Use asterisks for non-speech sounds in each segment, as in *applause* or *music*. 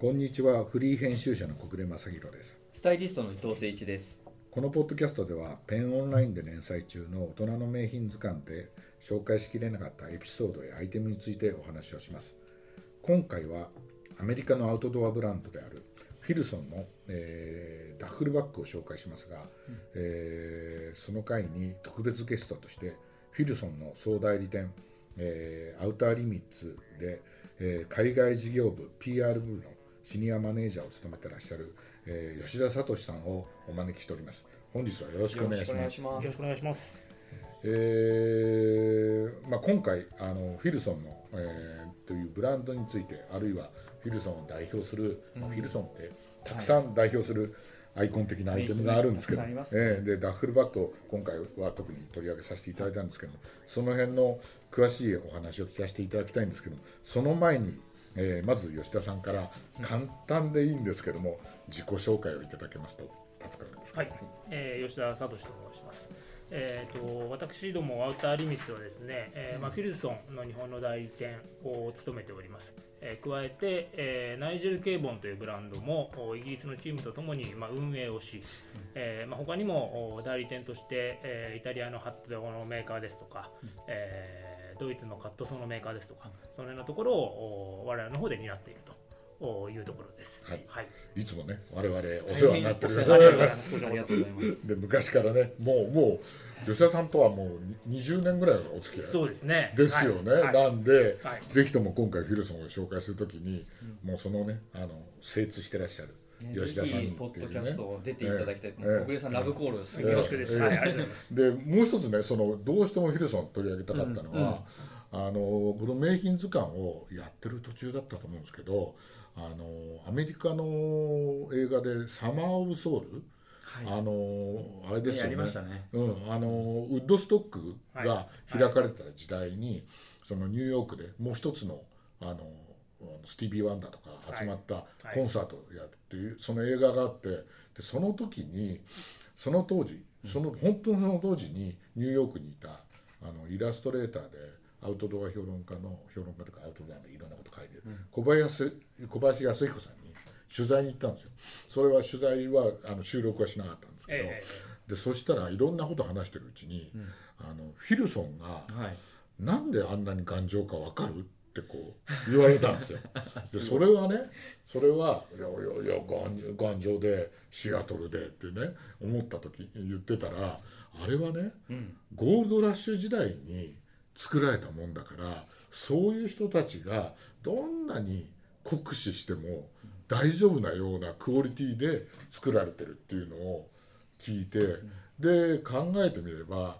こんにちは。フリー編集者の小暮正弘です。スタイリストの伊藤誠一です。このポッドキャストではペンオンラインで連載中の大人の名品図鑑で紹介しきれなかったエピソードやアイテムについてお話をします。今回はアメリカのアウトドアブランドであるフィルソンの、えー、ダッフルバッグを紹介しますが、うん、えー、その回に特別ゲストとしてフィルソンの総代理店、えー、アウターリミッツで、え海外事業部 PR 部のシニアマネージャーを務めてらっしゃる、えー、吉田聡さんをお招きしております。本日はよろしくお願いします。よろしくお願いします。えーまあ、今回あのフィルソンの、えー、というブランドについてあるいはフィルソンを代表する、うん、フィルソンってたくさん代表するアイコン的なアイテムがあるんですけど、はい、えー、でダッフルバッグを今回は特に取り上げさせていただいたんですけどその辺の詳しいお話を聞かせていただきたいんですけどその前にえー、まず吉田さんから簡単でいいんですけども、自己紹介をいただけますと助かるんですはい、えー、吉田聡と申します。えーと、私どもアウターリミッツはですね、えーまあ、フィルソンの日本の代理店を務めております。えー、加えて、えー、ナイジェル・ケーボンというブランドもイギリスのチームとともに、まあ、運営をし、えーまあ、他にも代理店として、えー、イタリアのハットのメーカーですとか、うん、えードイツのカットソーのメーカーですとか、その辺のところを我々の方で担っているというところです。はい。はい、いつもね、我々お世話になってるありがとうございます。ありがとうございます。で昔からね、もうもう吉田さんとはもう20年ぐらいのお付き合いそうですね。ですよね。はい、なんで、はい、ぜひとも今回フィルソンを紹介するときに、うん、もうそのね、あの精通してらっしゃる。吉田さんに、ね、ポッドキャストを出ていただきたい。えー、小暮さん、ラブコールです。よろしくです。はい、ありがとうございます。で、もう一つね、そのどうしてもフィルソン取り上げたかったのは、あのこの名品図鑑をやってる途中だったと思うんですけどあのアメリカの映画で「サマー・オブ・ソウル」はい、あのあれですよね、ね、うん、あのウッドストックが開かれた時代に、はい、そのニューヨークでもう一つのあのスティービー・ワンダーとか集まったコンサートをやるっていう、その映画があってでその時にその当時その本当にその当時にニューヨークにいたあのイラストレーターでアウトドア評論家の評論家とかアウトドアのいろんなこと書いてる、うん、小林小林康彦さんに取材に行ったんですよ。それは取材はあの収録はしなかったんですけど、えー、でそしたらいろんなこと話してるうちに、うん、あのフィルソンが、はい、なんであんなに頑丈か分かるってこう言われたんですよ。*laughs* でそれはねそれはいやいやいや頑丈でシアトルでってね思った時言ってたらあれはね、うん、ゴールドラッシュ時代に作られたもんだからそういう人たちがどんなに酷使しても大丈夫なようなクオリティで作られてるっていうのを聞いてで考えてみれば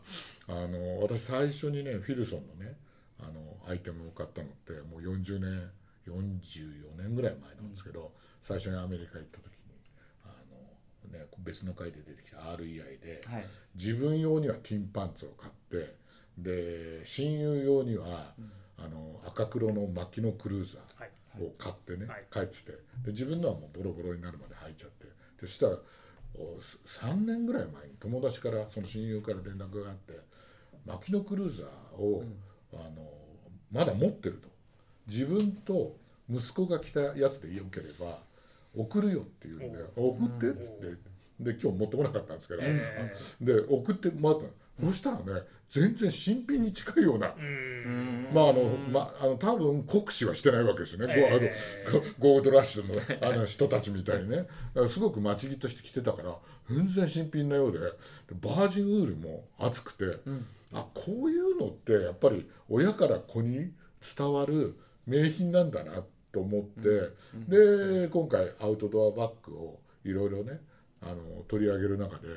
あの私最初にねフィルソンのねあのアイテムを買ったのってもう40年44年ぐらい前なんですけど最初にアメリカ行った時にあの、ね、別の回で出てきた REI で、はい、自分用にはティンパンツを買ってで親友用には、あの赤黒の牧野クルーザーを買ってね、はい、帰っててで自分のはもうボロボロになるまで履いちゃってでそしたら3年ぐらい前に友達からその親友から連絡があって牧野クルーザーを、うん、あのまだ持ってると。自分と息子が来たやつでよければ送るよって言うんで送ってっつってで今日持ってこなかったんですけど、えー、で送ってもらった。そしたらね全然新品に近いようなまああのまああの多分酷使はしてないわけですよね、えー、ゴゴールドラッシュのあの人たちみたいにね。すごく待ち着として着てたから全然新品なようで。バージンウールも厚くて、うん、あこういうのってやっぱり親から子に伝わる名品なんだなと思って、うん、で今回アウトドアバッグをいろいろねあの取り上げる中で。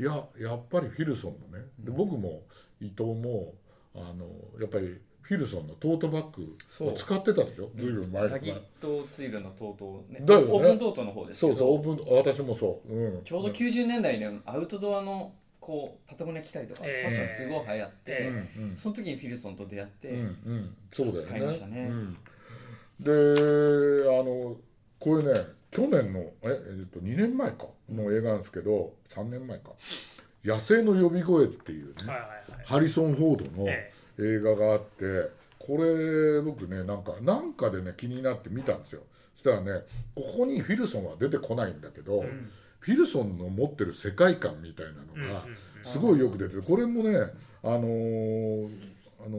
いややっぱりフィルソンのねで僕も伊藤もあのやっぱりフィルソンのトートバッグを使ってたでしょ？ずいぶん前ラギットツイルのトートねだよね。オープントートの方ですそうそうオープン私もそう、うん、ちょうど90年代にアウトドアのこうパタゴニア着たりとか、ファッションすごい流行って、えー、その時にフィルソンと出会って、うんうん、そうだよね。買いましたね、うん、であのこれね去年のえ、えっと、2年前か？の映画なんですけど3年前か「野生の呼び声」っていうね、はいはいはい、ハリソン・フォードの映画があってこれ僕ねなんかなんかでね気になって見たんですよ。そしたらねここにフィルソンは出てこないんだけど、うん、フィルソンの持ってる世界観みたいなのがすごいよく出てこれもねあのー、あの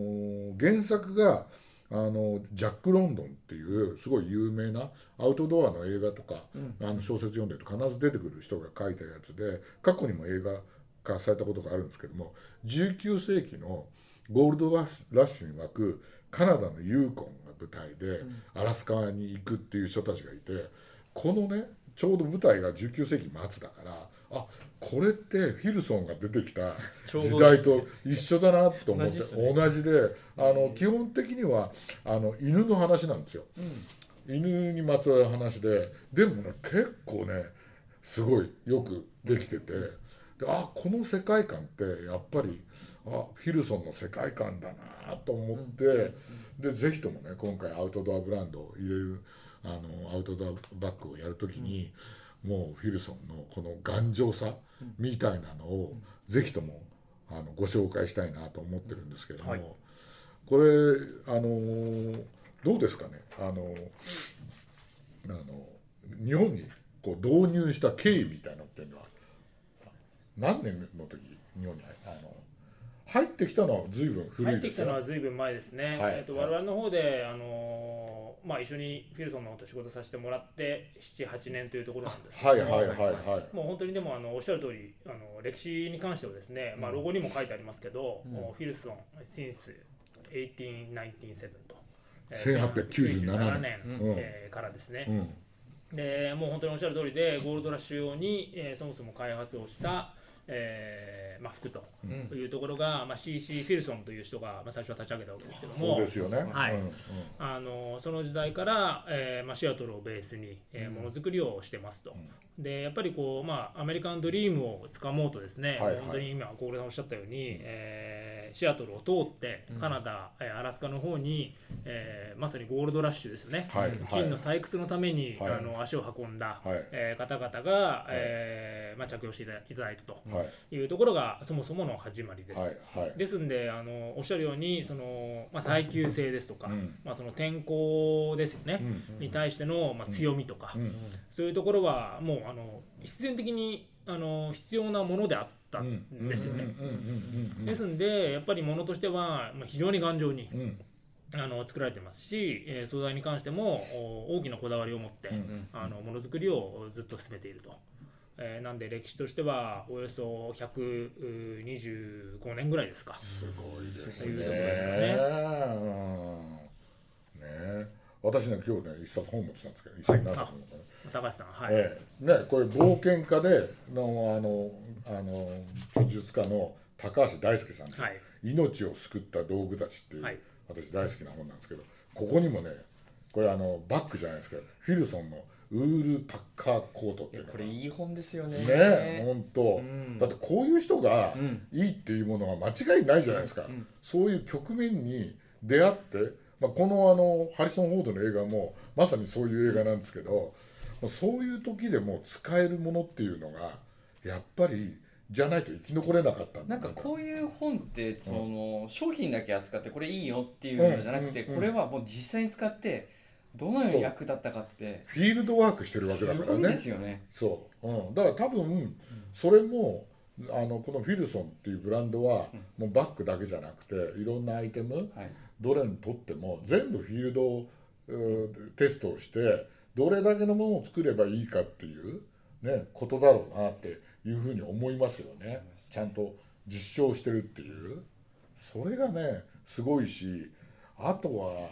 ー、原作があのジャック・ロンドンっていうすごい有名なアウトドアの映画とか、うん、あの小説読んでると必ず出てくる人が書いたやつで過去にも映画化されたことがあるんですけども19世紀のゴールドラッシュに沸くカナダのユーコンが舞台でアラスカに行くっていう人たちがいてこのねちょうど舞台が19世紀末だからあこれってフィルソンが出てきた時代と一緒だなと思って同じであの基本的にはあの犬の話なんですよ、うん、犬にまつわる話ででもね結構ねすごいよくできててであこの世界観ってやっぱりあフィルソンの世界観だなと思って、でぜひともね今回アウトドアブランドを入れるあのアウトドアバッグをやるときに、もうフィルソンのこの頑丈さみたいなのをぜひともあのご紹介したいなと思ってるんですけども、はい、これあのどうですかね？あのあの日本にこう導入した経緯みたいなのっていうのは何年の時日本にあの入ってきたのは随分古いですよ。入ってきたのは随分前ですね、はい、えーと、我々の方で、あのー、まあ、一緒にフィルソンの方と仕事させてもらって78年というところなんですけど。はいはいはいはい、もう本当にでもあのおっしゃる通りあの歴史に関してはですね、まあ、ロゴにも書いてありますけど、うん、フィルソン since 1897と、えー、1897年、うん、えー、からですね、うん、でもう本当におっしゃる通りでゴールドラッシュ用に、えー、そもそも開発をしたえーまあ、服というところが、うん、まあ、CC フィルソンという人が、まあ、最初は立ち上げたわけですけどもそうですよね、はい、うんうん、あのその時代から、えーまあ、シアトルをベースに、えー、ものづくりをしてますと、うん、でやっぱりこう、まあ、アメリカンドリームをつかもうとですね、はいはい、本当に今小倉さんおっしゃったように、えー、シアトルを通ってカナダ、うん、アラスカの方に、えー、まさにゴールドラッシュですね、はい、金の採掘のために、はい、あの足を運んだ、はい、えー、方々が、はい、えーまあ、着用していただいたと。い。うところがそもそもの始まりです。はいはい、ですんであのおっしゃるようにその、まあ、耐久性ですとか、うん、まあ、その天候ですよね、うん、に対しての、まあ、強みとか、うん、そういうところはもうあの必然的にあの必要なものであったんですよね。ですんでやっぱりものとしては、まあ、非常に頑丈に。あの作られてますし、えー、素材に関しても大きなこだわりを持って、あのものづくりをずっと進めていると。えー、なんで歴史としてはおよそ125年ぐらいですか。すごいですね。ね。私ね今日ね一冊本持ってたんですけど一冊何冊も高橋さんはい、えー、ねこれ冒険家でのあのあの著述家の高橋大輔さんはい、命を救った道具たち」っていう、はい、私大好きな本なんですけどここにもねこれあのバッグじゃないですけどフィルソンのウールパッカーコートってこれいい本ですよね。ね本当、うん、だってこういう人がいいっていうものは間違いないじゃないですか、うん、そういう局面に出会って、まあ、このあのハリソン・フォードの映画もまさにそういう映画なんですけど、そういう時でも使えるものっていうのがやっぱりじゃないと生き残れなかったなんかこういう本ってその、商品だけ扱ってこれいいよっていうのじゃなくて、これはもう実際に使ってどのように役立ったかって。フィールドワークしてるわけだからね。ですよね。そう、うん、だから多分それもあのこのフィルソンっていうブランドは、もうバッグだけじゃなくていろんなアイテム、はい、どれにとっても全部フィールドテストをしてどれだけのものを作ればいいかっていう、ね、ことだろうなっていうふうに思いますよねちゃんと実証してるっていうそれがねすごいしあとは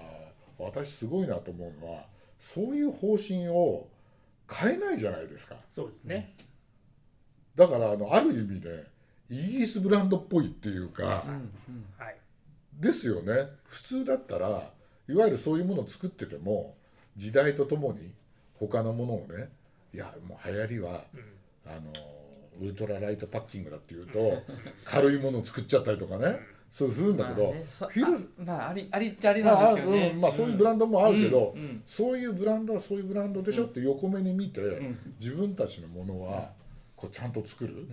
私すごいなと思うのはそういう方針を変えないじゃないですか。そうですね。だからあのある意味でイギリスブランドっぽいっていうか、うんうんはい、ですよね。普通だったらいわゆるそういうものを作ってても時代とともに他のものをねいやもう流行りは、うん、あのウルトラライトパッキングだっていうと *laughs* 軽いものを作っちゃったりとかね。そうするんだけど、まあね、フィルまあありありっちゃありなんですけどね、まあ、そういうブランドもあるけど、そういうブランドはそういうブランドでしょって横目に見て、自分たちのものはこうちゃんと作るっ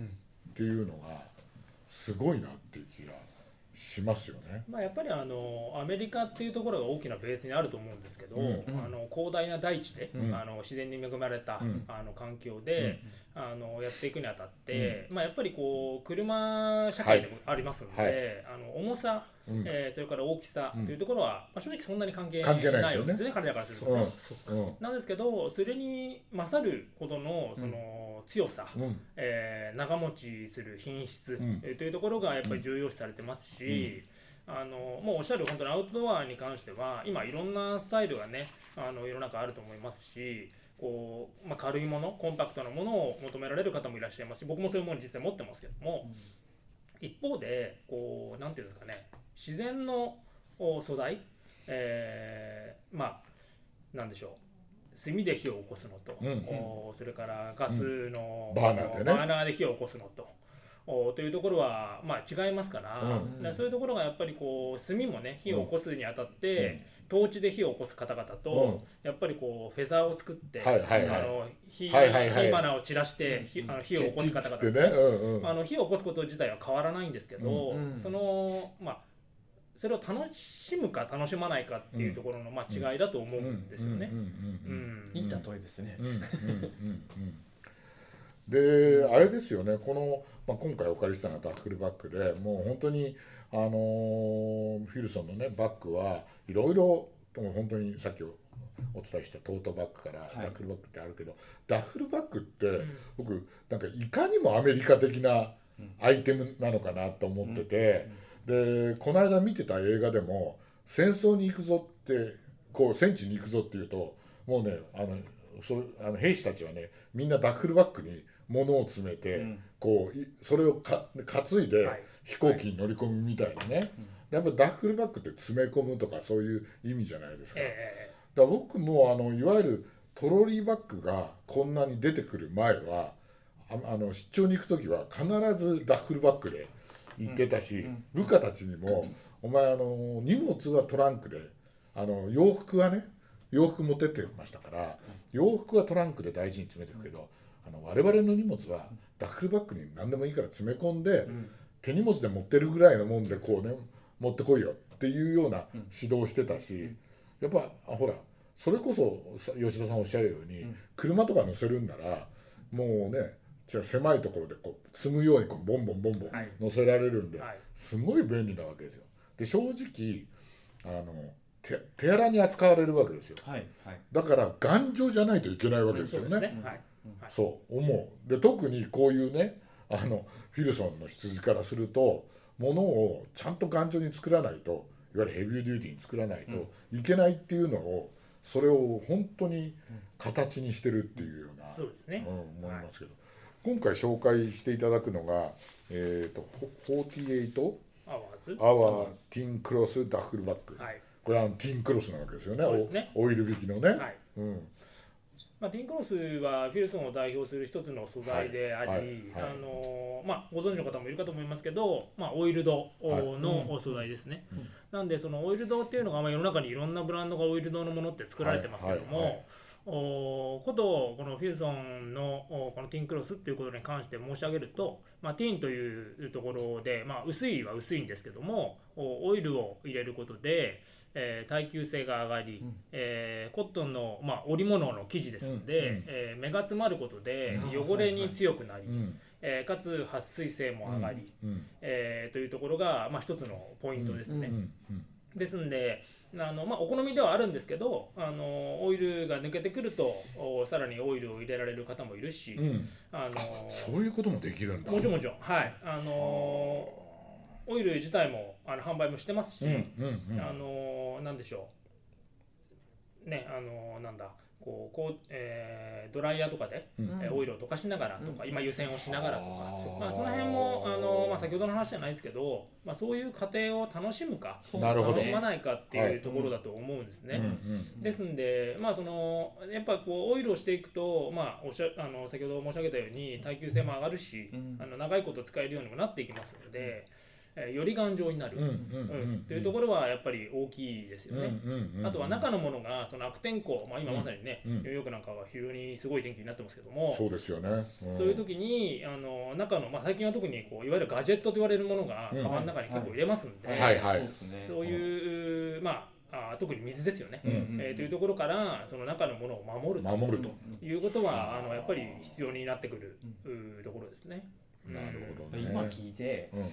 ていうのがすごいなっていう気がしますよね。まあ、やっぱりあのアメリカっていうところが大きなベースにあると思うんですけど、うん。あの広大な大地で、うん。あの自然に恵まれた、うん。あの環境で、あのやっていくにあたって、まあ、やっぱりこう車社会でもありますので、はい。あの重さ、うんえーそれから大きさというところは、まあ、正直そんなに関係ないですよね。んですよね。彼らからするとなんですけどそれに勝るほどのその強さ、うん。えー長持ちする品質、ん。えーというところがやっぱり重要視されてますし、あのもうおっしゃる本当にアウトドアに関しては今いろんなスタイルがねあの世の中あると思いますしこう、まあ、軽いものコンパクトなものを求められる方もいらっしゃいますし僕もそういうもの実際持ってますけども、一方でこうなんていうんですかね自然のお素材、えーまあなんでしょう。炭で火を起こすのと、うんおそれからガスの、バーナーでね。バーナーで火を起こすのと。おというところは、まあ、違いますから,、うん。らそういうところがやっぱりこう炭もね火を起こすにあたって、トーチで火を起こす方々と、うん。やっぱりこうフェザーを作って、はいはいはい。あの火はいはいはい。火花を散らして、火あの火を起こす方々ね、うんうん。あの火を起こすこと自体は変わらないんですけど、うん。うん。そのまあそれを楽しむか楽しまないかっていうところの、まあ、違いだと思うんですよね。うんうんううんん。いい例えですね。うんうんうんうん。であれですよね。この、まあ、今回お借りしたのはダッフルバッグでもう本当にあのーフィルソンのねバッグはいろいろ本当にさっきお伝えしたトートバッグからい。ダッフルバッグってあるけど、ダッフルバッグって、ん。僕なんかいかにもアメリカ的なアイテムなのかなと思ってて、でこの間見てた映画でも戦争に行くぞってこう戦地に行くぞっていうともうねあのそあの兵士たちはねみんなダッフルバッグに物を詰めて、うん。こういそれをか担いではい。飛行機に乗り込むみたいなね、やっぱダッフルバッグって詰め込むとかそういう意味じゃないですか。えだから僕もあのいわゆるトロリーバッグがこんなに出てくる前はああの出張に行く時は必ずダッフルバッグで行ってたし、部下たちにも「お前あの荷物はトランクであの洋服はね洋服持ってってましたから洋服はトランクで大事に詰めていくけどあの我々の荷物はダッフルバッグに何でもいいから詰め込んで、手荷物で持ってるぐらいのもんでこうね持ってこいよっていうような指導をしてたし、やっぱあほらそれこそさ吉田さんおっしゃるように、車とか乗せるんならもうねじゃあ狭いところでこう積むようにこうボンボンボンボンはい乗せられるんで、はいすごい便利なわけですよ。で正直あの手手荒に扱われるわけですよ。はいはいだから頑丈じゃないといけないわけえですよね。そうね。はいそう思うで特にこういうねあのフィルソンの羊からするとものをちゃんと頑丈に作らないといわゆるヘビーデューティーに作らないといけないっていうのをそれを本当に形にしてるっていうような、そうですね。うん、思いますけど、今回紹介していただくのが、えー、とほ48アワーズ。アワー Tin Cloth Duffle Bag、はい。これはあのティンクロスなわけですよね。そうですね。おオイル引きのね、はい。うん、まあ、ティンクロスはフィルソンを代表する一つの素材であり、はい。はい。はい。あのまあ、ご存知の方もいるかと思いますけど、まあ、オイルドの素材ですね、なんでそのオイルドっていうのが、まあ、世の中にいろんなブランドがオイルドのものって作られてますけども、ことこのフィルソンのおこのティンクロスっていうことに関して申し上げると、まあ、ティーンというところで、まあ、薄いは薄いんですけどもおオイルを入れることで、えー耐久性が上がり、えーコットンの、まあ、織物の生地ですので、うんうんえー目が詰まることでうん汚れに強くなり、うん。えーかつ撥水性も上がり、うんえーというところが、まあ、一つのポイントですね。うんうん。ですんであの、まあ、お好みではあるんですけどあのオイルが抜けてくるとおさらにオイルを入れられる方もいるし、うん。うんあのそういうこともできるんだ。もちろんもちろん。はい。あのオイル自体もあの販売もしてますし、うんうんうん。あのなんでしょう。ねあのなんだこうこう、えードライヤーとかで、うん。えーオイルを溶かしながらとか、今湯煎をしながらとか。まあ、その辺もあの、まあ、先ほどの話じゃないですけど、まあ、そういう過程を楽しむか楽しまないかっていうところだと思うんですね。うん。うん。ですんで、まあ、そのやっぱこうオイルをしていくと、まあ、おっしゃあの先ほど申し上げたように耐久性も上がるし、うん。あの長いこと使えるようにもなっていきますので、えーより頑丈になる、うんうんうん。というところはやっぱり大きいですよね。うんうんうんあとは中のものがその悪天候、まあ、今まさにね、うん。ニューヨークなんかは非常にすごい天気になってますけども、そうですよね、ん。そういう時にあの中の、まあ、最近は特にこういわゆるガジェットと言われるものがうん。カバンの中に結構入れますんで、はい。はい。そうですね。そういう、まあ、あ特に水ですよね、うんえーというところからその中のものを守る守ると、ということはあのやっぱり必要になってくる、うところですね。なるほどね。今聞いてうん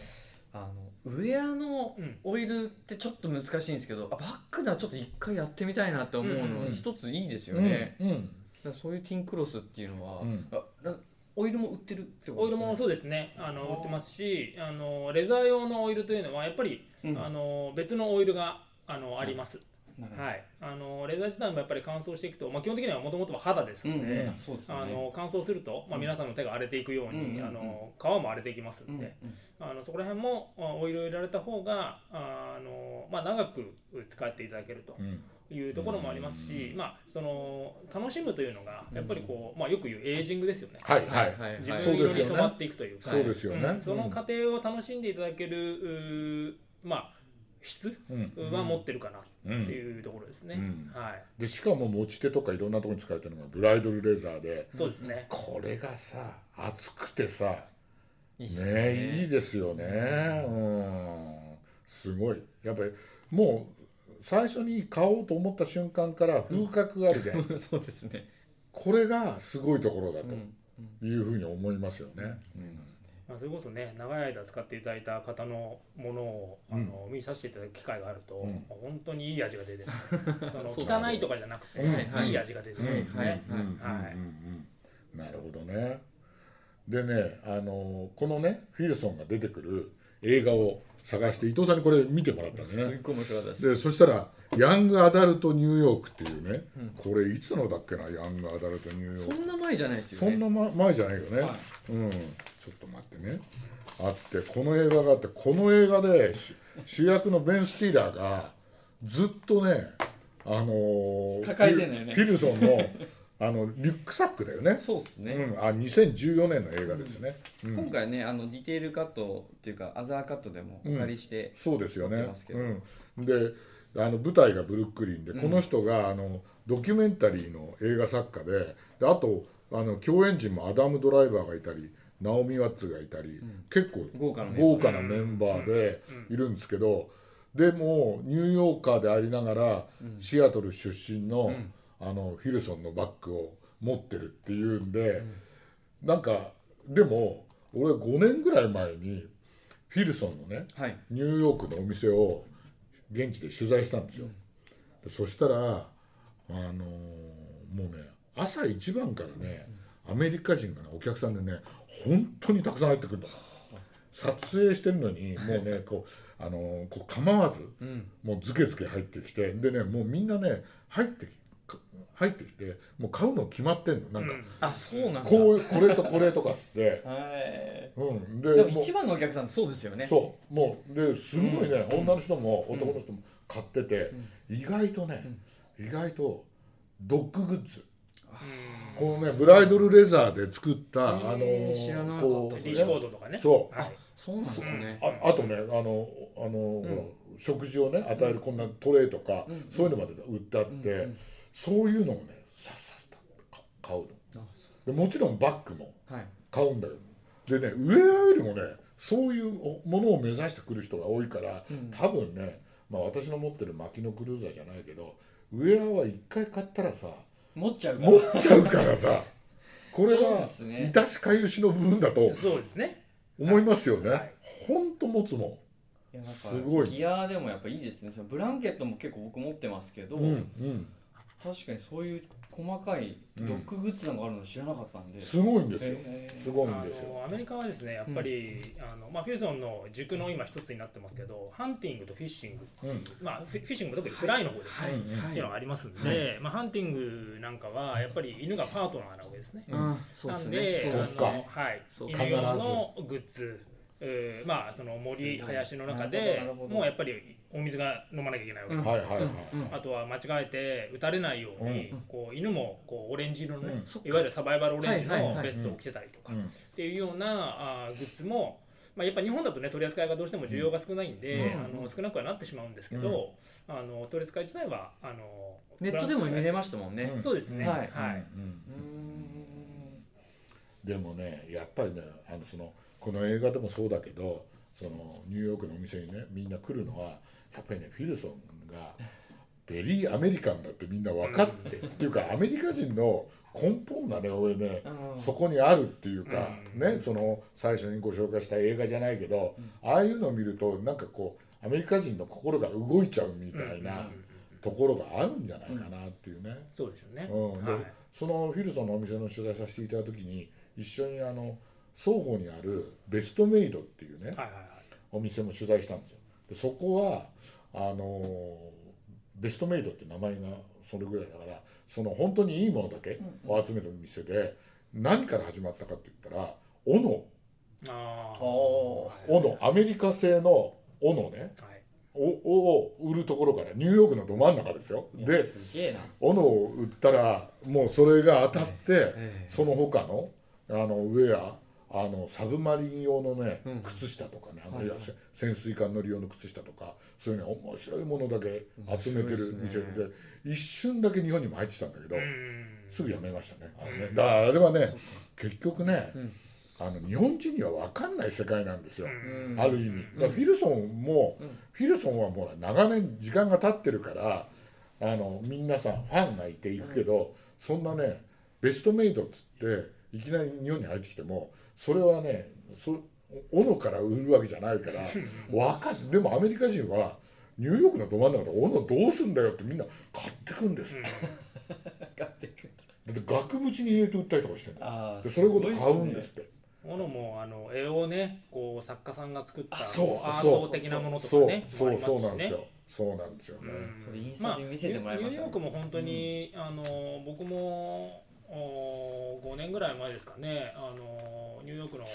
あのウェアのうん。オイルってちょっと難しいんですけどあバッグならちょっと一回やってみたいなって思うの一ついいですよね、うんうん。そういうティンクロスっていうのは、うん。オイルも売ってるってことオイルもそうですね。あの売ってますしあのレザー用のオイルというのはやっぱり、うん。あの別のオイルがあのあります、はい、あのレザー自体もやっぱり乾燥していくと、まあ、基本的にはもともとは肌ですうんので、あの乾燥すると、まあ、うん。皆さんの手が荒れていくように、うんあの皮も荒れていきますうんん。で、あのそこら辺もあオイルを入れられた方があの、まあ、長く使っていただけるとうん。いうところもありますし、うん。まあ、その楽しむというのがやっぱりこう、まあ、よく言うエイジングですよね。はいはい、はい自はい。分に寄りそうですよね。添わっていくというか、そうですよね、うん。その過程を楽しんでいただける、まあ、質うん。は持ってるかなうんっていうところですね。うん。はい、でしかも持ち手とかいろんなところに使えてるのがブライドルレザーで。そうですね。これがさ厚くてさいいですね。ねいいですよね。うん。すごい。やっぱりもう最初に買おうと思った瞬間から風格があるじゃない、*laughs* そうですね、これがすごいところだうん。というふうに思いますよね、まあ、それこそね長い間使っていただいた方のものをあの、見させていただく機会があると、うん。本当にいい味が出てる。その *laughs* 汚いとかじゃなくて、うん。はいいい味が出てる。ん。ですね。なるほどね。でねあのこのねフィルソンが出てくる映画を探して伊藤さんにこれ見てもらったんすでねっごい面白かったです。でそしたら「ヤングアダルトニューヨーク」っていうね、これいつのだっけなヤングアダルトニューヨーそクんな前じゃないですよね。そんな、ま、前じゃないよね、はうん。ちょっと待ってね。あってこの映画があってこの映画で主主役のベン・スティーラーがずっとねあのー抱えてんだよね。フィルソンの *laughs* あのリュックサックだよね。そうですね、うん、あ2014年の映画ですね、うん。今回ねあのディテールカットっていうかアザーカットでもお借りして、そうですよね。うん、であの舞台がブルックリンで、この人があのドキュメンタリーの映画作家でであとあの共演陣もアダム・ドライバーがいたりナオミ・ワッツがいたり、結構豪華なメンバー。でいるんですけど、でもニューヨーカーでありながら、シアトル出身の,、あのフィルソンのバッグを持ってるっていうんで、なんかでも俺5年ぐらい前にフィルソンのねはい。ニューヨークのお店を現地で取材したんですよ、でそしたらあのーもうね朝一番からねアメリカ人がねお客さんでね本当にたくさん入ってくるの撮影してるのにもうねこうあのーこう構わずうん。もうズケズケ入ってきてでねもうみんなね入ってきか入ってきてもう買うの決まってんの。なんか、うん。あそうなんだ。こうこれとこれとかっつって、*laughs* はい。うん、でもでもう一番のお客さんってそうですよね。そう。もうですごいね、女の人も男の人も買ってて、意外とね、意外とドッググッズ。このねブライドルレザーで作った、あのー知らなかった。リーチコードとかね。そう。はい。そうなんですね。ああとねあのあの、食事をね与えるこんなトレーとか、そういうのまで売ってあって、そういうのをねさっさっとか買うの。あでもちろんバッグもはい。買うんだよ。でねウェアよりもねそういうものを目指してくる人が多いから、多分ね、まあ、私の持ってるマキノクルーザーじゃないけどウェアは一回買ったらさ持っちゃうから。持っちゃうからさ *laughs* これがですね。いたしかゆしの部分だとそうですね。思いますよね、はい。ほんと持つもすごい。ギアでもやっぱいいですね。そのブランケットも結構僕持ってますけど、んうんうん確かにそういう細かいドッググッズなんかあるの知らなかったんで、すごいんですよ。へー。すごいんですよ。あのアメリカはですねやっぱり、あのまあ、フューゾンの軸の今一つになってますけどハンティングとフィッシング、うん。まあ、フィッシングも特にフライの方ですね、はい。っていうのがありますんで、まあ、ハンティングなんかはやっぱり犬がパートナーなわけですね。あそうですね。なんで、そうか。あのはい。そう、犬用のグッズ、えーまあその森林の中でもうやっぱりお水が飲まなきゃいけないわけ。です。はいはいはい、あとは間違えて撃たれないように、こう犬もこうオレンジ色のね、いわゆるサバイバルオレンジのベストを着てたりとか、うん。っていうようなあーグッズもまあ、やっぱ日本だとね取り扱いがどうしても需要が少ないんで、うん。あの少なくはなってしまうんですけど、あの取り扱い自体はあのネットでも見れましたもんね。うん。そうですね、はい。はい。でもねやっぱりねあのそのこの映画でもそうだけどそのニューヨークのお店にねみんな来るのはやっぱりねフィルソンがベリーアメリカンだってみんな分かって、っていうかアメリカ人の根本がね俺ねうん。そこにあるっていうか、うん。ねその最初にご紹介した映画じゃないけど、ああいうのを見るとなんかこうアメリカ人の心が動いちゃうみたいなところがあるんじゃないかなっていうね。そうでしょうね、うん。ではい。そのフィルソンのお店の取材させていただいた時に一緒にあの双方にあるベストメイドっていうねはいはいはい。お店も取材したんですよ。でそこはあのベストメイドって名前がそれぐらいだからその本当にいいものだけを集める店で何から始まったかって言ったら斧。あー。お斧。アメリカ製の斧ね。はい。をを売るところからニューヨークのど真ん中ですよ。ーです斧を売ったらもうそれが当たってえ。その他のあのウェアあのサブマリン用のね、うん靴下とかねあの、はいは潜水艦乗り用の靴下とかそういうね面白いものだけ集めてる店ですねで、一瞬だけ日本にも入ってきたんだけど、うん。すぐやめましたね。あのねだからあれはね結局ね、うん。あの日本人には分かんない世界なんですよ、うん。ある意味。だからフィルソンも、うん。フィルソンはもう長年時間が経ってるからあの皆さんファンがいて行くけど、そんなねベストメイドっつっていきなり日本に入ってきてもそれはねそ斧から売るわけじゃないからわかんでもアメリカ人はニューヨークのど真ん中で斧どうすんだよってみんな買ってくんです、*laughs* 買ってくるだ。って額縁に入れて売ったりとかしてるでそれごと買うんですって。ものもあの絵をねこう作家さんが作ったあそうアート的なものとそうかねそうもありますしそうなんですねよ。そうなんですよね、うん。それインスまあタで見せてもらいましたニューヨークも本当に、あの僕もお5年ぐらい前ですかね。あのニューヨークの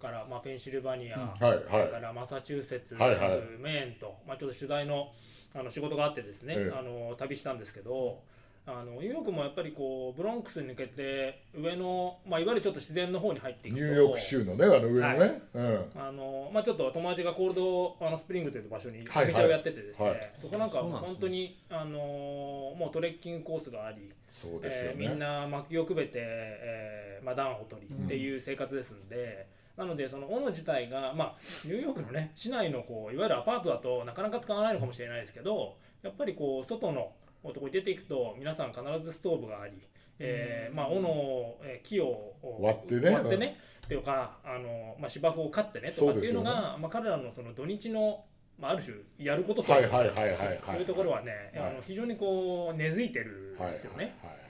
から、まあ、ペンシルバニア、はいそれはい。からマサチューセッツ、はいはい。メーンと、まあ、ちょっと取材のあの仕事があってですね、ええ。あの旅したんですけどあのニューヨークもやっぱりこうブロンクスに抜けて上の、まあ、いわゆるちょっと自然の方に入っていくと。ニューヨーク州のねあの上のね、はい。うん。あのまあ、ちょっと友達がコールドあのスプリングという場所にはいお店をやっててですね、はい。そこなんかそうなんですね。本当に、あのもうトレッキングコースがあり、そうですよね、えーみんな薪をくべて、えーまあ、暖を取りっていう生活ですんで、なのでその斧自体が、まあ、ニューヨークのね市内のこういわゆるアパートだとなかなか使わないのかもしれないですけどやっぱりこう外のとこに出ていくと皆さん必ずストーブがあり、えーまあ、斧を、えー木を割ってね。割ってね、っていうかあの、まあ、芝生を刈ってねとかっていうのが、まあ、彼らのその土日の、まあ、ある種やることとはいそういうところはね、はい。あの非常にこう根付いてるんはいですよね。はい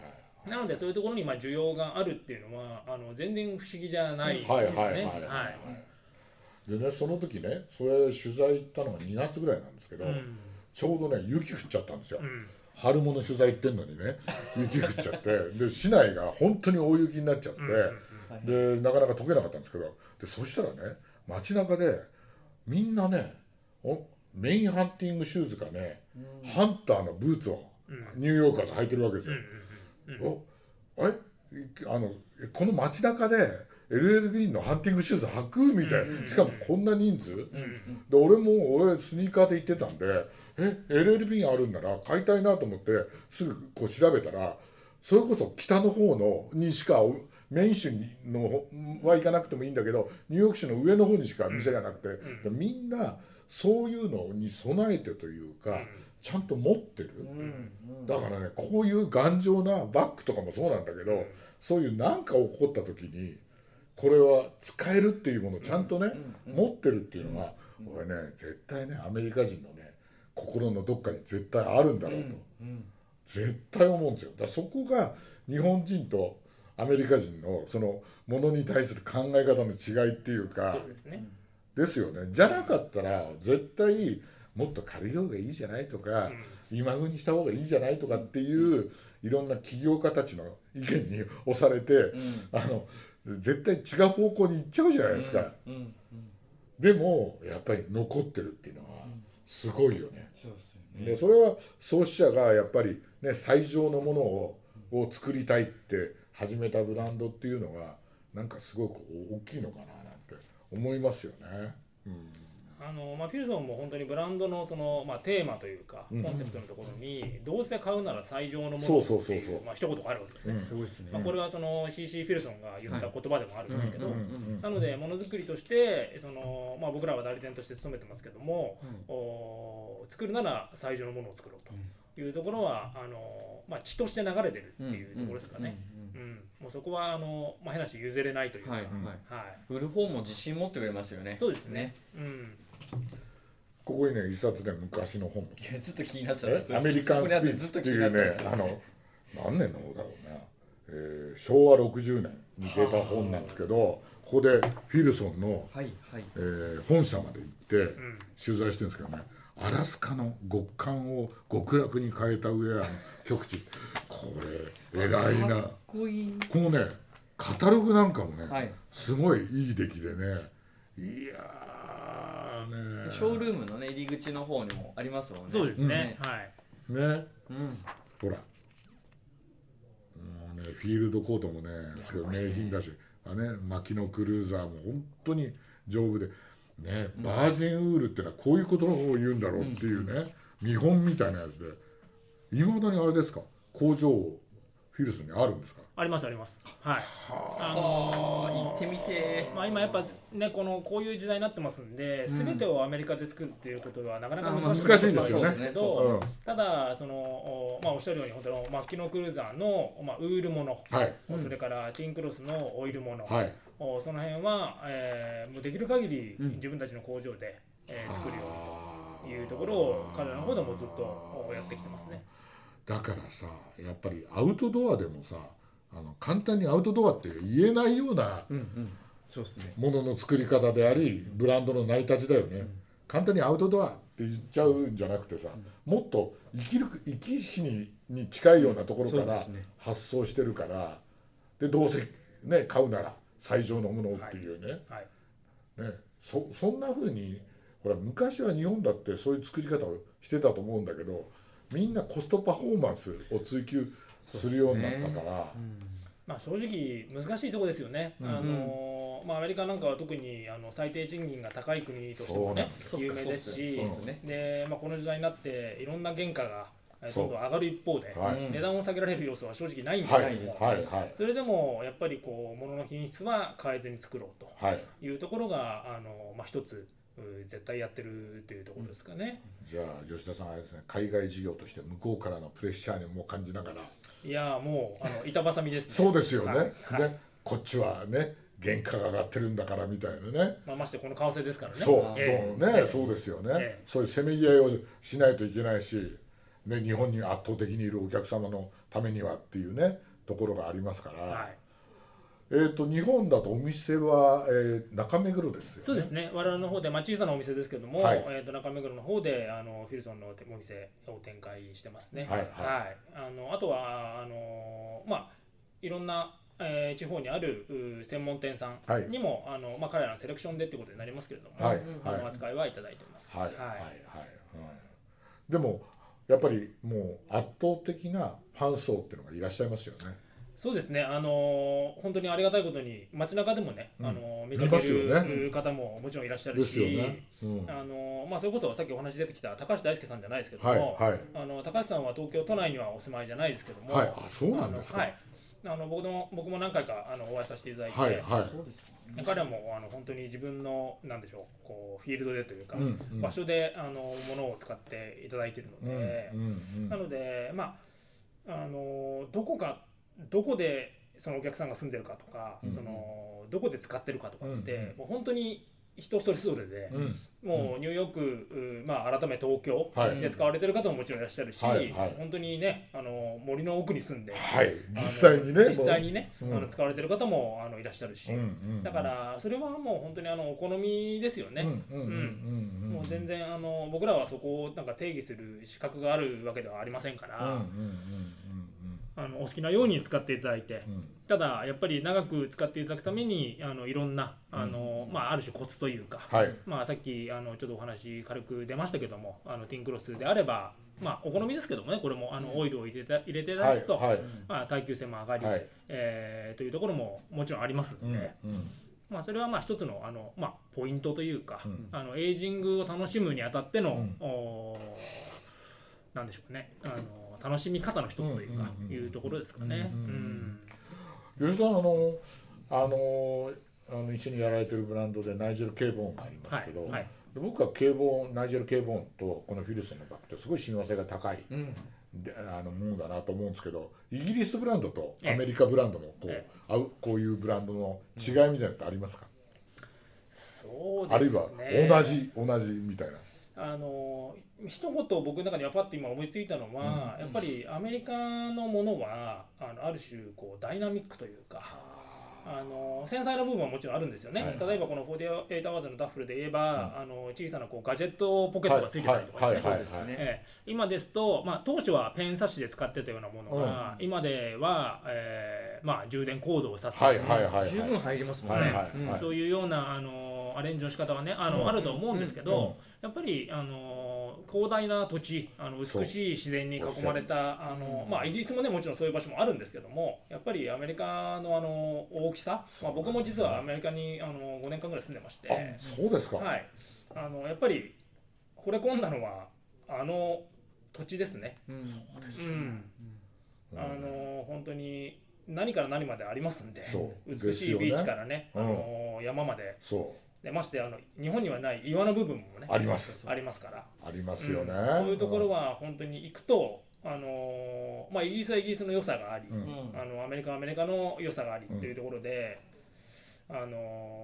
なのでそういうところにまあ需要があるっていうのはあの全然不思議じゃないですね。でねその時ねそれ取材行ったのが2月ぐらいなんですけど、うん。ちょうどね雪降っちゃったんですよ、うん春物取材行ってんのにね *laughs* 雪降っちゃって。で市内が本当に大雪になっちゃって、うんでなかなか溶けなかったんですけど。でそしたらね街中でみんなねおメインハンティングシューズかね、ハンターのブーツをニューヨーカーが履いてるわけですよ。おあれ？あのこの街中で LLB のハンティングシューズ履くみたいな。しかもこんな人数、で俺も俺スニーカーで行ってたんでえ LLB があるんなら買いたいなと思ってすぐこう調べたらそれこそ北の方のにしかメイン州の方は行かなくてもいいんだけどニューヨーク州の上の方にしか店がなくて、でみんなそういうのに備えてというか、ちゃんと持ってる。だからねこういう頑丈なバッグとかもそうなんだけど、そういう何か起こった時にこれは使えるっていうものをちゃんとね、持ってるっていうのは、俺ね絶対ねアメリカ人のね心のどっかに絶対あるんだろうと、絶対思うんですよ。だそこが日本人とアメリカ人のそのものに対する考え方の違いっていうかそうですね。ですよね。じゃなかったら絶対もっと軽い方がいいじゃないとか、今風にした方がいいじゃないとかっていういろんな起業家たちの意見に押されて、あの絶対違う方向に行っちゃうじゃないですか、でもやっぱり残ってるっていうのはすごいよね。そうですよねでそれは創始者がやっぱりね最上のものをを作りたいって始めたブランドっていうのがなんかすごく大きいのかななんて思いますよね。うんあのまあ、フィルソンも本当にブランドのその、まあ、テーマというか、うん。コンセプトのところに、どうせ買うなら最上のものそうをそうそうそうっていう、まあ一言があるわけですね。うん。すごいですね。まあ、これはその CC フィルソンが言った言葉でもあるんですけど、うんうんうんなのでものづくりとしてその、まあ、僕らは代理店として勤めてますけども、お作るなら最上のものを作ろうというところはあの、まあ、血として流れてるっていうところですかね。うん。もうそこはあの、まあ、変なし譲れないというか、はいうんはい。はい。売る方も自信持ってくれますよね。そうですね。うんここにね一冊ね昔の本。もいやずっと気になってたんですアメリカンスピーチっていうねあの何年の方だろうな、えー昭和60年に出た本なんですけどここでフィルソンの、はいはい。えー本社まで行ってうん。取材してるんですけどねアラスカの極寒を極楽に変えたウェアの *laughs* 極地。これ偉いな。このねカタログなんかもね、はい。すごいいい出来でねいやーね。ショールームのね入り口の方にもありますもんね。そうですね。はい。ね。うん。ほら。もうねフィールドコートもねすごい名品だしあね薪のクルーザーも本当に丈夫で。ねバージンウールってのはこういうことを言うんだろうっていうね、見本みたいなやつで。いまだにあれですか？工場フィルスにあるんですか？ありますあります。はい。あ。あのー行ってみて。まあ、今やっぱねこのこういう時代になってますんで、うん。全てをアメリカで作るっていうことはなかなかあまあ難しい難しいんですよね。けど、そううんただそのお,、まあ、おっしゃるように本当のマッキノクルーザーの、まあ、ウールもの、はい。それからティンクロスのオイルもの、はいおその辺は、えーもうできる限りうん。自分たちの工場で、えー作るようにというところを彼らの方でもずっとおやってきてますね。だからさやっぱりアウトドアでもさあの簡単にアウトドアって言えないようなものの作り方でありブランドの成り立ちだよね、簡単にアウトドアって言っちゃうんじゃなくてさ、もっと生きる生き死にに近いようなところから発想してるからでどうせね買うなら最上のものをっていうね,、はい。ね。そそんな風にほら昔は日本だってそういう作り方をしてたと思うんだけどみんなコストパフォーマンスを追求するようになったから。まあ、正直難しいところですよね、うん。あのまあ、アメリカなんかは特にあの最低賃金が高い国としてもね有名ですしで、まあ、この時代になっていろんな原価がえそう。どんどん上がる一方で、はい。うん値段を下げられる要素は正直ないんですはい。けども、はい。はい。それでもやっぱりこう物の品質は変えずに作ろうとはい。いうところがあの、まあ、一つう絶対やってるというところですかね。じゃあ吉田さんあれですね海外事業として向こうからのプレッシャーにも感じながら。いやーもうあの板挟みですね。そうですよね、はい。はい。ねこっちはね原価が上がってるんだからみたいなね。まあ、ましてこの為替ですからね。そう、ええ。そうね、そうですよね、ええ。そういうせめぎ合いをしないといけないし、ね、日本に圧倒的にいるお客様のためにはっていうねところがありますから、はいえー、と日本だとお店は、えー中目黒ですよね。そうですね、我々の方で、まあ、小さなお店ですけども、はい。えー、と中目黒の方であのフィルソンのお店を展開してますね。はいはい。あのあとはあの、まあ、いろんな、えー地方にあるう専門店さんはい。にも、あのまあ、彼らのセレクションでってことになりますけれども、はい。あのはい。扱いはいただいてます。はい。はい。はい、うんでもやっぱりもう圧倒的なファン層っていうのがいらっしゃいますよねそうですね、あの本当にありがたいことに街中でもね、うん。あの見見かける方ももちろんいらっしゃるし、ね、うん、あのまあ、それこそさっきお話出てきた高橋大輔さんじゃないですけども、はいはい。あの高橋さんは東京都内にはお住まいじゃないですけども、はい。あそうなんですか。あのはい、あの僕も僕も何回かあのお会いさせていただいて、はいはい。そうですか彼もあの本当に自分のなんでしょうこうフィールドでというか、うんうん。場所であのものを使っていただいているので、うんうんなのでまああのどこかどこでそのお客さんが住んでるかとか、うん。そのどこで使ってるかとかって、もう本当に人それぞれで、うん。もうニューヨーク、うまあ、改め東京はい。で使われてる方ももちろんいらっしゃるし、はい。はい。本当にねあの森の奥に住んで、はい。実際にね。実際にね、あの使われてる方もあのいらっしゃるし、だからそれはもう本当にあのお好みですよね。もう全然あの僕らはそこをなんか定義する資格があるわけではありませんから、うんあのお好きなように使っていただいて、うん。うんただやっぱり長く使っていただくためにあのいろんなあの、まあ、ある種コツというか、はい。まあ、さっきあのちょっとお話軽く出ましたけどもあのティンクロスであれば、まあ、お好みですけどもねこれもあのオイルを入れた入れていたはだくと、いはい。まあ、耐久性も上がり、はい。えーというところももちろんありますので、うんうん。まあ、それはまあ一つのあの、まあ、ポイントというか、うん。あのエイジングを楽しむにあたっての、うん。おーなんでしょうね。あの楽しみ方の一つというか、うんうんうんいうところですかね。ううんん吉田さんあのあのあの一緒にやられてるブランドでナイジェル・ケーボーンがありまはいすけど、はいで僕はケーボーンナイジェル・ケーボーンとこのフィルソンのバッグってすごい親和性が高いうん。であのものだなと思うんですけどイギリスブランドとええアメリカブランドのこうえ合うこういうブランドの違いみたいなのってありますか、そうですあるいはね同じ同じみたいな。あの一言僕の中にはパッと今思いついたのは、やっぱりアメリカのものはあのある種こうダイナミックというか。あの繊細な部分はもちろんあるんですよね、はい。例えばこの48アワーズのダッフルで言えば、あの小さなこうガジェットポケットがついてたりとかですね、今ですと、まあ、当初はペン差しで使ってたようなものが、今では、えーまあ、充電コードを挿すはい。はい。はい。はい。十分入りますもんね。はい。はい。うんはい。そういうようなあのアレンジの仕方はねあの、うん。あると思うんですけど、うん。やっぱりあの広大な土地あの美しい自然に囲まれたあの、まあ、イギリスもねもちろんそういう場所もあるんですけどもやっぱりアメリカのあの大きさ、まあ、僕も実はアメリカにあの5年間ぐらい住んでまして、あそうですか、はい、あのやっぱり惚れ込んだのはあの土地ですね。うん。うん。あの本当に何から何までありますんでそう。美しいビーチからね、うん。あの山まで。そでましてあの日本にはない岩の部分もねあります。ありますから、うありますよね、うん。そういうところは本当に行くと、あのまあ、イギリスはイギリスの良さがあり、うん。あのアメリカはアメリカの良さがありっていうところで、あの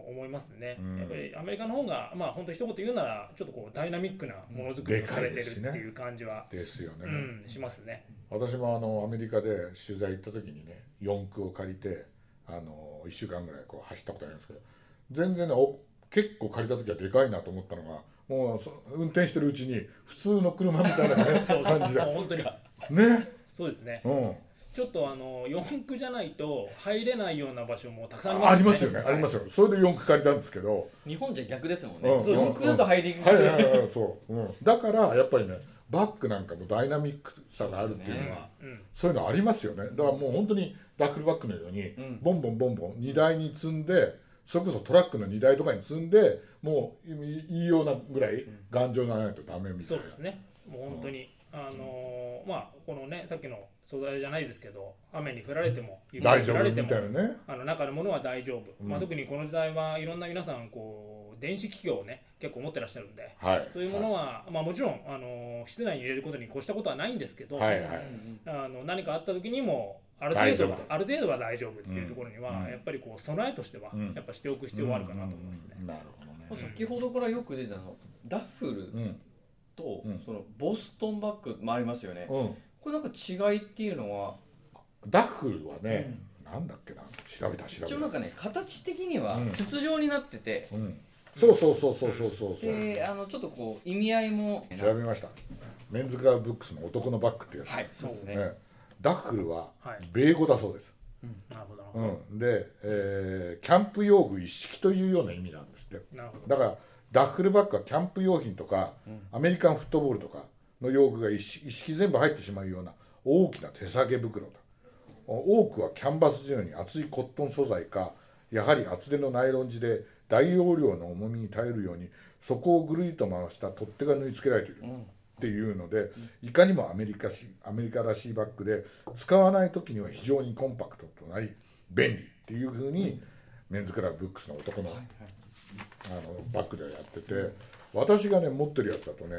思いますね、うん。やっぱりアメリカの方がまあ本当一言言うならちょっとこうダイナミックなものづくりをされてるっていう感じは、ですよね、うん、しますね。私もあのアメリカで取材行った時にね四駆を借りてあの1週間ぐらいこう走ったことあるんですけど全然ねお結構借りた時はでかいなと思ったのがもうそ運転してるうちに普通の車みたいな、*laughs* ね、感じでもう本当に。ね。そうですね。うん。ちょっとあの四駆じゃないと入れないような場所もたくさんあありますよね。りますよね、ありますよ。それで四駆借りたんですけど。日本じゃ逆ですもんね。うん。そう四駆だと入りにくい。はいはいはいそう、うん、だからやっぱりねバックなんかのダイナミックさがあるっていうのはうん。そういうのありますよね。だからもう本当にダッフルバッグのように、ん。ボンボンボンボン荷台に積んでそれこそトラックの荷台とかに積んでもういいようなぐらい頑丈にならないとダメみたいうな、そうですね。もう本当に、あのーまあこのねさっきの素材じゃないですけど雨に降られても雪に大丈夫み降られてもねあの中のものは大丈夫。うん。まあ特にこの時代はいろんな皆さんこう電子機器をね結構持ってらっしゃるんで。はい。そういうものは、まあ、もちろん、あの室内に入れることに越したことはないんですけど、はいはいあの何かあった時にもある程度は大丈夫ある程度は大丈夫っていうところには、うん。やっぱりこう備えとしては、うん。やっぱしておく必要はあるかなと思いますね。なるほどね。先ほどからよく出たのダッフルうんと、うん。そのボストンバッグもありますよね、うん。これなんか違いっていうのは？ダッフルはね、なんだっけな？調べた調べた。一応なんかね形的にはうん。筒状になってて、うん。そうそうそうそうそうそうそうであのちょっとこう意味合いも。調べました。メンズクラブブックスの男のバッグってやつ、はいそうですね。ねダッフルははい。米語だそうです、なるほど。なるほうん、で、えーキャンプ用具一式というような意味なんですって。ど。なるほど。だからダッフルバッグはキャンプ用品とか、アメリカンフットボールとかの用具が一式全部入ってしまうような大きな手提げ袋だ多くはキャンバス地のように厚いコットン素材かやはり厚手のナイロン地で大容量の重みに耐えるようにそこをぐるりと回した取っ手が縫い付けられている、っていうのでいかにもアメリカしアメリカらしいバッグで使わない時には非常にコンパクトとなり便利っていうふうに、メンズクラブブックスの男の,、あのバッグではやってて私がね持ってるやつだとね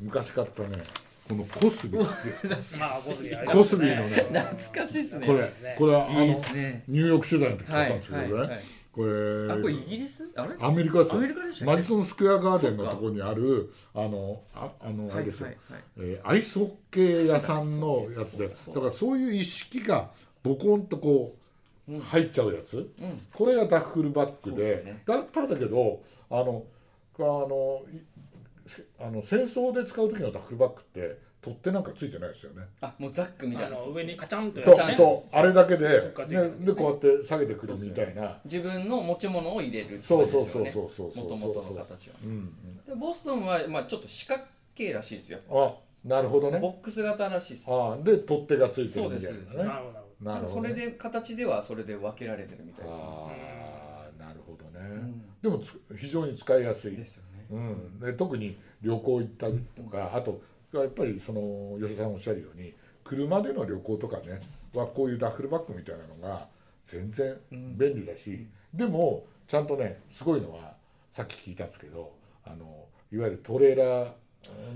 昔買ったねこのコスビ。ーってい。うまあ、コスビーありコスビーのね。懐かしいですね。これこれはあのニューヨーク取材の時買ったんですけどね、これあこれイギリス？あれ？アメリカです。よアメリカでしたっけ？マジソンスクエアガーデンのところにあるあのああの、あれですよ、アイスホッケー屋さんのやつで。だ。からそういう一式がボコンとこう入っちゃうやつ、これがダッフルバッグそうっですね。だっただけどあのあのいあの戦争で使う時のダッフルバッグって取っ手なんかついてないですよね。あもうザックみたいな。あの上にカチャンとやそうそう。あれだけで、ねでこうやって下げてくるみたいな。自分の持ち物を入れるってそうそうそうそう。そうそう元々の形は。うんでボストンは、まあ、ちょっと四角形らしいですよ。うん、あなるほどね。ボックス型らしいです。あで取っ手がついてるみたいそうですなね。なるほどね。それで形ではそれで分けられてるみたいですね。ああなるほどね。うん。でもつ非常に使いやすい。ですよね。うん、で特に旅行行ったりとかあとやっぱりその吉田さんおっしゃるように車での旅行とかねはこういうダッフルバッグみたいなのが全然便利だし、でもちゃんとねすごいのはさっき聞いたんですけどあのいわゆるトレーラー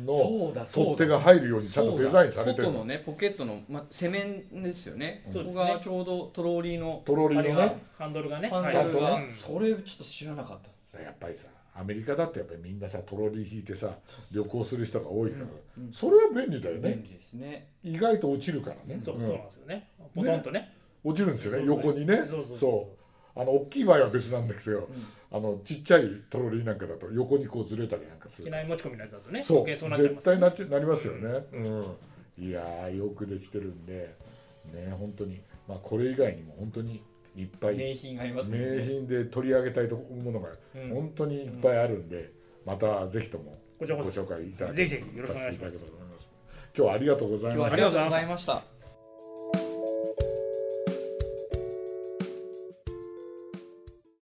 のそうだ取っ手が入るようにちゃんとデザインされてる外のねポケットの、ま、背面ですよね。そうですね。ここがちょうどトローリーのトローリーのね。ハンドルがね。ハンはいちゃんとね。ドルが、それちょっと知らなかったです。やっぱりさアメリカだってやっぱりみんなさトローリー引いてさ旅行する人が多いから、うんうん。それは便利だよね。便利ですね。意外と落ちるからね。そう、ん。そうなんですよね。ポトンとね。落ちるんですよね。そうそう横にね。そうそうそう。そう。あの大きい場合は別なんですけど、あのちっちゃいトロリーなんかだと横にこうずれたりなんかする。機内持ち込みのやつだとね。そう。そうなっちゃいます。絶対なっちゃなりますよね。うん、いやーよくできてるんで。ね本当に。まあこれ以外にも本当にいっぱい。名品ありますね。名品で取り上げたいと思うものがうん。本当にいっぱいあるんで、またぜひともご紹介いただぜひぜひよろしくさお願いします。せていただければと思います。今日はありがとうございました。今日はありがとうございました